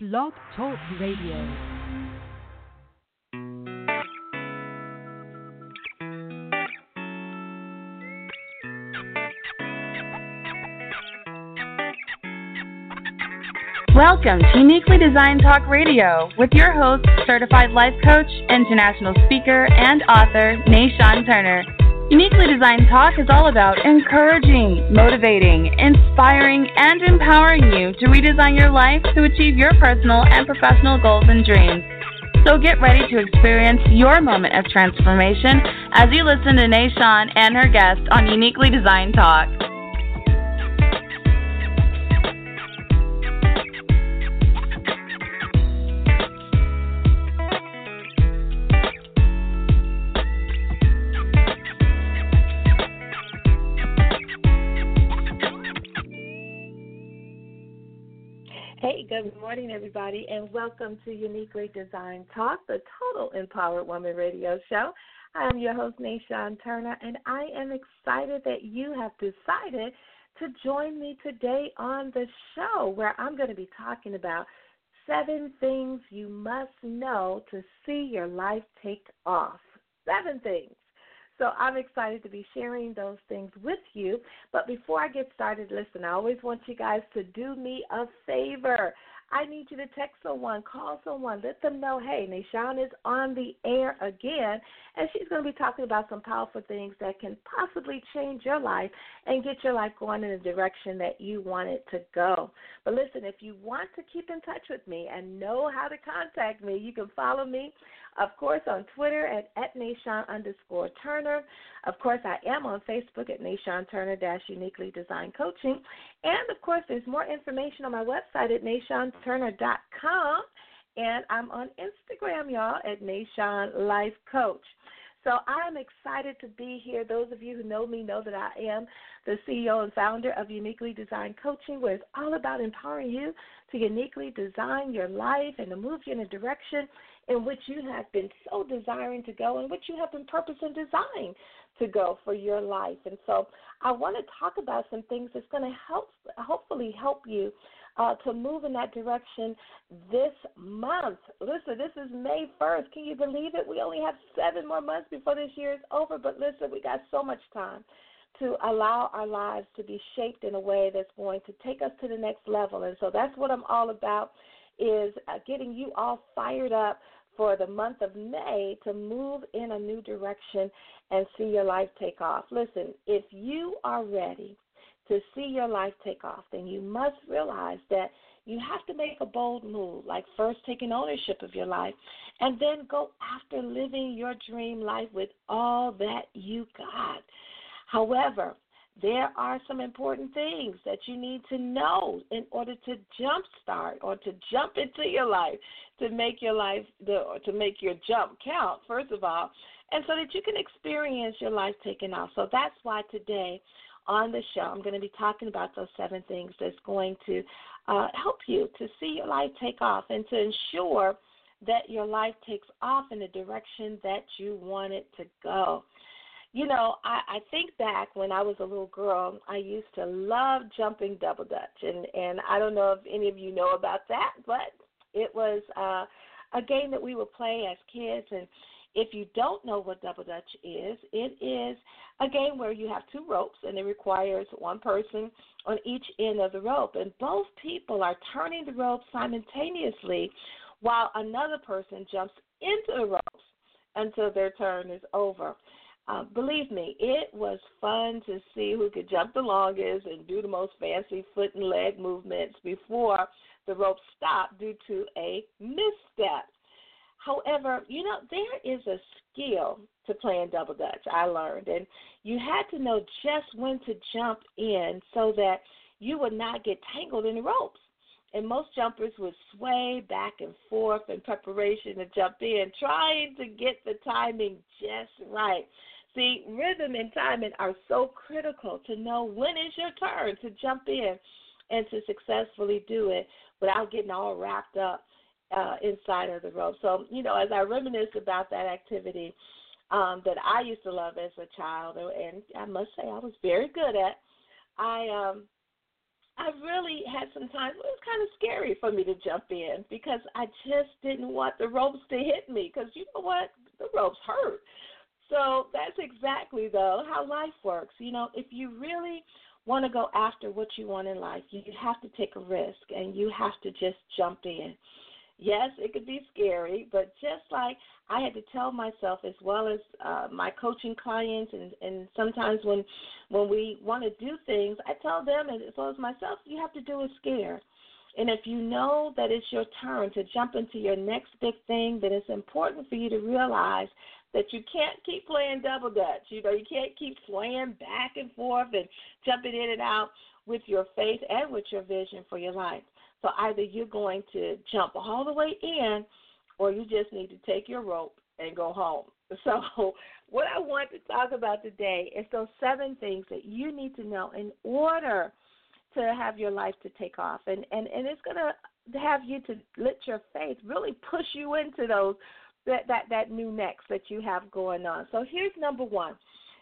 Blog Talk Radio. Welcome to Uniquely Designed Talk Radio with your host, certified life coach, international speaker, and author, Nashawn Turner. Uniquely Designed Talk is all about encouraging, motivating, inspiring, and empowering you to redesign your life to achieve your personal and professional goals and dreams. So get ready to experience your moment of transformation as you listen to Nashawn and her guest on Uniquely Designed Talk. Hey, good morning, everybody, and welcome to Uniquely Designed Talk, the Total Empowered Woman radio show. I'm your host, Nashawn Turner, and I am excited that you have decided to join me today on the show where I'm going to be talking about seven things you must know to see your life take off. Seven things. So I'm excited to be sharing those things with you. But before I get started, listen, I always want you guys to do me a favor. I need you to text someone, call someone, let them know, hey, Nashawn is on the air again, and she's going to be talking about some powerful things that can possibly change your life and get your life going in the direction that you want it to go. But listen, if you want to keep in touch with me and know how to contact me, you can follow me, of course, on Twitter at, at underscore Turner. Of course, I am on Facebook at Nashawn Turner Uniquely Designed Coaching. And of course, there's more information on my website at NashawnTurner.com. And I'm on Instagram, y'all, at Nashawn Life Coach. So I'm excited to be here. Those of you who know me know that I am the CEO and founder of Uniquely Designed Coaching, where it's all about empowering you to uniquely design your life and to move you in a direction in which you have been so desiring to go, in which you have been purpose and design to go for your life. And so I want to talk about some things that's going to help, hopefully help you uh, to move in that direction this month. Listen, this is May 1st. Can you believe it? We only have seven more months before this year is over, but listen, we got so much time to allow our lives to be shaped in a way that's going to take us to the next level. And so that's what I'm all about is uh, getting you all fired up for the month of May to move in a new direction and see your life take off. Listen, if you are ready to see your life take off, then you must realize that you have to make a bold move, like first taking ownership of your life, and then go after living your dream life with all that you got. However, there are some important things that you need to know in order to jumpstart or to jump into your life to make your life the to make your jump count first of all and so that you can experience your life taking off. So that's why today on the show i'm going to be talking about those seven things that's going to uh, help you to see your life take off and to ensure that your life takes off in the direction that you want it to go you know, I, I think back when I was a little girl, I used to love jumping double dutch, and and I don't know if any of you know about that, but it was uh, a game that we would play as kids. And if you don't know what double dutch is, it is a game where you have two ropes, and it requires one person on each end of the rope, and both people are turning the rope simultaneously, while another person jumps into the ropes until their turn is over. Uh, believe me, it was fun to see who could jump the longest and do the most fancy foot and leg movements before the rope stopped due to a misstep. However, you know, there is a skill to playing double dutch, I learned, and you had to know just when to jump in so that you would not get tangled in the ropes. And most jumpers would sway back and forth in preparation to jump in, trying to get the timing just right. See, rhythm and timing are so critical to know when is your turn to jump in and to successfully do it without getting all wrapped up uh, inside of the rope. So, you know, as I reminisce about that activity um, that I used to love as a child, and I must say I was very good at, I um, I really had some times it was kind of scary for me to jump in because I just didn't want the ropes to hit me because you know what the ropes hurt. So that's exactly though how life works. You know, if you really want to go after what you want in life, you have to take a risk and you have to just jump in. Yes, it could be scary, but just like I had to tell myself, as well as uh, my coaching clients, and, and sometimes when when we want to do things, I tell them, as well as myself, you have to do it scared. And if you know that it's your turn to jump into your next big thing, then it's important for you to realize that you can't keep playing double dutch. You know, you can't keep swaying back and forth and jumping in and out with your faith and with your vision for your life. So either you're going to jump all the way in or you just need to take your rope and go home. So, what I want to talk about today is those seven things that you need to know in order to have your life to take off. And and, and it's going to have you to let your faith really push you into those that, that, that new next that you have going on. So here's number one.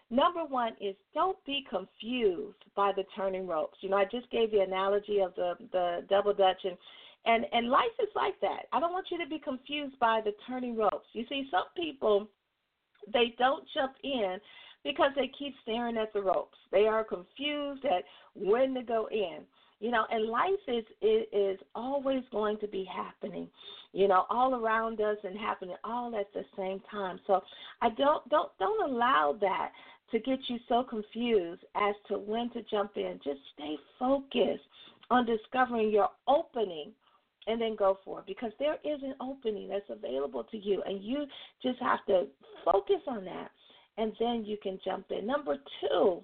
Number one is don't be confused by the turning ropes. You know, I just gave the analogy of the the double dutch and and and life is like that. I don't want you to be confused by the turning ropes. You see, some people they don't jump in because they keep staring at the ropes. They are confused at when to go in you know and life is, is always going to be happening you know all around us and happening all at the same time. So i don't don't don't allow that to get you so confused as to when to jump in. Just stay focused on discovering your opening and then go for it because there is an opening that's available to you and you just have to focus on that and then you can jump in. Number two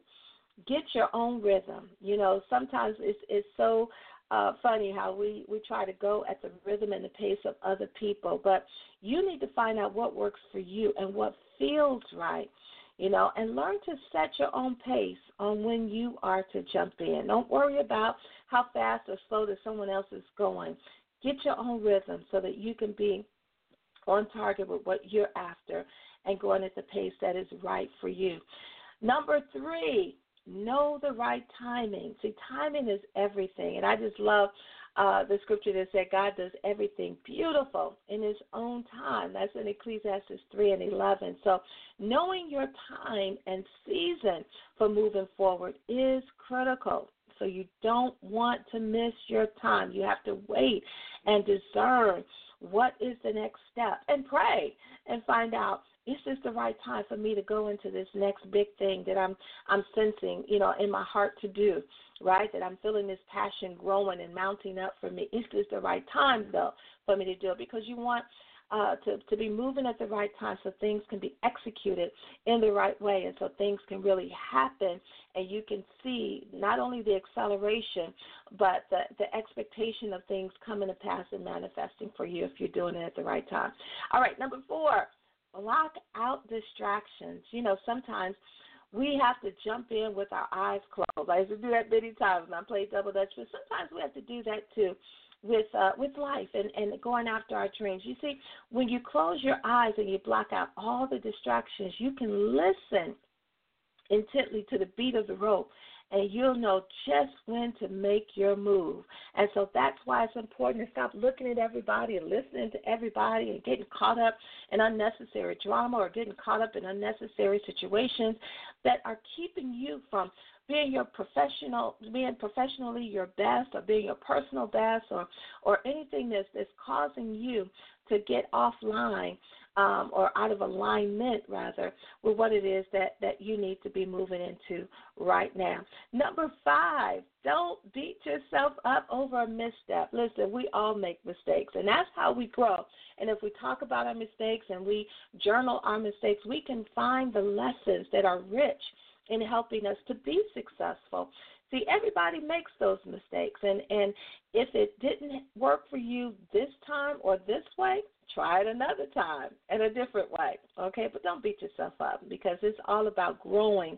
get your own rhythm. You know, sometimes it's it's so uh, funny how we we try to go at the rhythm and the pace of other people, but you need to find out what works for you and what feels right. You know, and learn to set your own pace on when you are to jump in. Don't worry about how fast or slow that someone else is going. Get your own rhythm so that you can be on target with what you're after and going at the pace that is right for you. Number three, know the right timing. See, timing is everything. And I just love uh, the scripture that said God does everything beautiful in His own time. That's in Ecclesiastes 3 and 11. So, knowing your time and season for moving forward is critical. So, you don't want to miss your time. You have to wait and discern what is the next step and pray and find out is this the right time for me to go into this next big thing that I'm I'm sensing, you know, in my heart to do, right? That I'm feeling this passion growing and mounting up for me. Is this the right time though for me to do it? Because you want uh, to, to be moving at the right time so things can be executed in the right way and so things can really happen and you can see not only the acceleration but the, the expectation of things coming to pass and manifesting for you if you're doing it at the right time. All right, number four, block out distractions. You know, sometimes we have to jump in with our eyes closed. I used to do that many times when I played double dutch, but sometimes we have to do that too with uh, with life and, and going after our dreams. You see, when you close your eyes and you block out all the distractions, you can listen intently to the beat of the rope and you'll know just when to make your move. And so that's why it's important to stop looking at everybody and listening to everybody and getting caught up in unnecessary drama or getting caught up in unnecessary situations that are keeping you from being your professional being professionally your best or being your personal best or or anything that's that's causing you to get offline um, or out of alignment rather with what it is that that you need to be moving into right now. Number five, don't beat yourself up over a misstep. Listen, we all make mistakes, and that's how we grow. And if we talk about our mistakes and we journal our mistakes, we can find the lessons that are rich in helping us to be successful. See, everybody makes those mistakes, and and if it didn't work for you this time or this way, try it another time in a different way. Okay, but don't beat yourself up because it's all about growing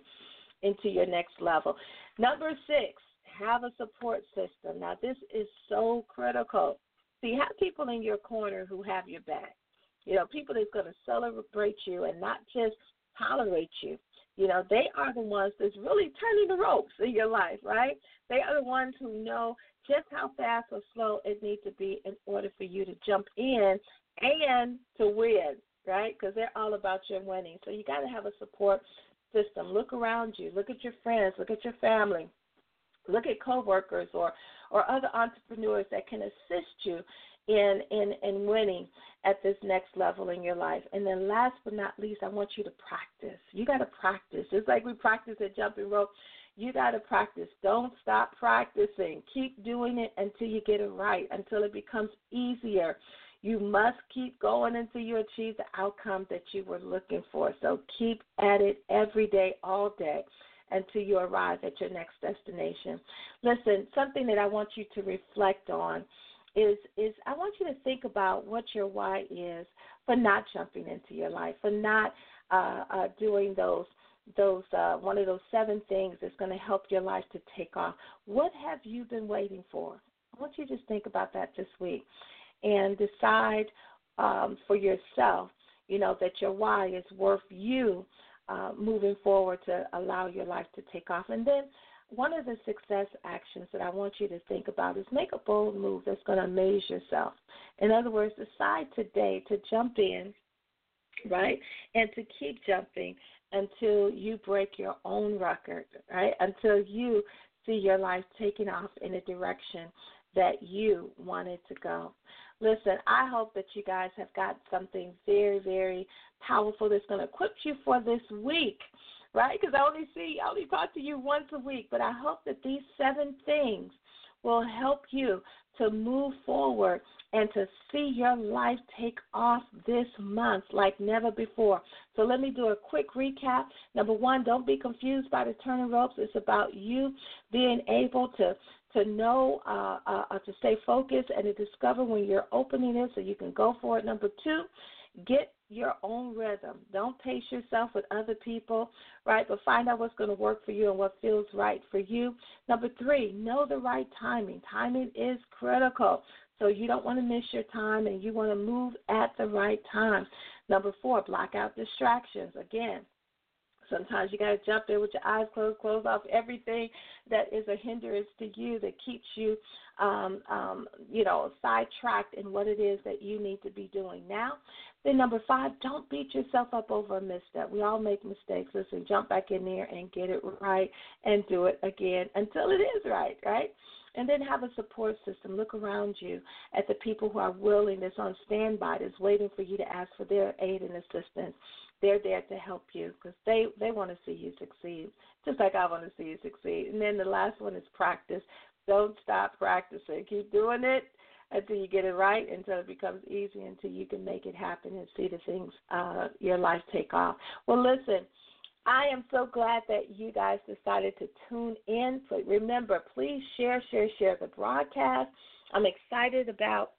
into your next level. Number six, have a support system. Now, this is so critical. See, have people in your corner who have your back. You know, people that's going to celebrate you and not just tolerate you, You know, they are the ones that's really turning the ropes in your life, right? They are the ones who know just how fast or slow it needs to be in order for you to jump in and to win, right? Because they're all about your winning. So you got to have a support system. Look around you. Look at your friends. Look at your family. Look at coworkers or or other entrepreneurs that can assist you in in in winning at this next level in your life. And then last but not least, I want you to practice. You got to practice. Just like we practice at jumping rope, you got to practice. Don't stop practicing. Keep doing it until you get it right, until it becomes easier. You must keep going until you achieve the outcome that you were looking for. So keep at it every day, all day until you arrive at your next destination. Listen, something that I want you to reflect on is is I want you to think about what your why is for not jumping into your life, for not uh, uh, doing those those uh, one of those seven things that's going to help your life to take off. What have you been waiting for? I want you to just think about that this week and decide um, for yourself, you know, that your why is worth you uh, moving forward to allow your life to take off. And then one of the success actions that I want you to think about is make a bold move that's going to amaze yourself. In other words, decide today to jump in, right, and to keep jumping until you break your own record, right, until you see your life taking off in a direction that you wanted to go. Listen, I hope that you guys have got something very, very powerful that's going to equip you for this week, right? Because I only see, I only talk to you once a week, but I hope that these seven things will help you to move forward and to see your life take off this month like never before. So let me do a quick recap. Number one, don't be confused by the turning ropes. It's about you being able to to know, uh, uh, uh, to stay focused and to discover when you're opening it so you can go for it. Number two, get your own rhythm. Don't pace yourself with other people, right? But find out what's going to work for you and what feels right for you. Number three, know the right timing. Timing is critical. So you don't want to miss your time and you want to move at the right time. Number four, block out distractions. Again, Sometimes you got to jump in with your eyes closed, close off everything that is a hindrance to you that keeps you, um, um, you know, sidetracked in what it is that you need to be doing now. Then number five, don't beat yourself up over a misstep. We all make mistakes. Listen, jump back in there and get it right and do it again until it is right, right? And then have a support system. Look around you at the people who are willing, that's on standby, that's waiting for you to ask for their aid and assistance they're there to help you because they they want to see you succeed, just like I want to see you succeed. And then the last one is practice. Don't stop practicing. Keep doing it until you get it right, until it becomes easy, until you can make it happen and see the things uh, your life take off. Well, listen. I am so glad that you guys decided to tune in. So remember, please share, share, share the broadcast. I'm excited about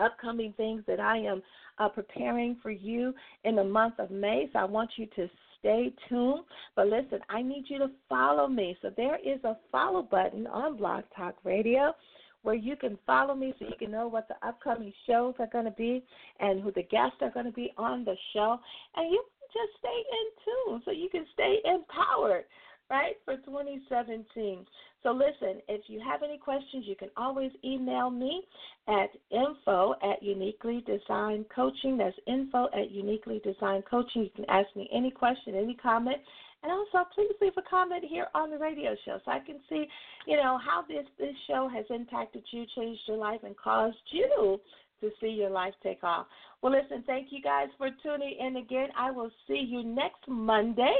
upcoming things that I am uh, preparing for you in the month of May. So I want you to stay tuned. But listen, I need you to follow me. So there is a follow button on Blog Talk Radio where you can follow me so you can know what the upcoming shows are going to be and who the guests are going to be on the show. And you just stay in tune so you can stay empowered right, for 2017. So listen, if you have any questions, you can always email me at info at uniquely designed coaching. That's info at uniquely designed coaching. You can ask me any question, any comment. And also, please leave a comment here on the radio show so I can see, you know, how this, this show has impacted you, changed your life, and caused you to see your life take off. Well, listen, thank you guys for tuning in again. I will see you next Monday.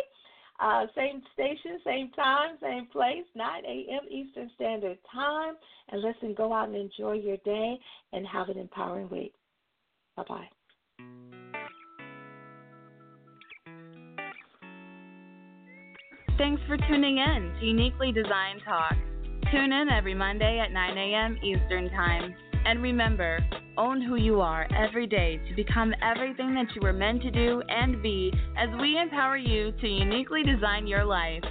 Uh, same station, same time, same place, 9 a.m. Eastern Standard Time. And listen, go out and enjoy your day and have an empowering week. Bye bye. Thanks for tuning in to Uniquely Designed Talk. Tune in every Monday at 9 a.m. Eastern Time. And remember, own who you are every day to become everything that you were meant to do and be as we empower you to uniquely design your life.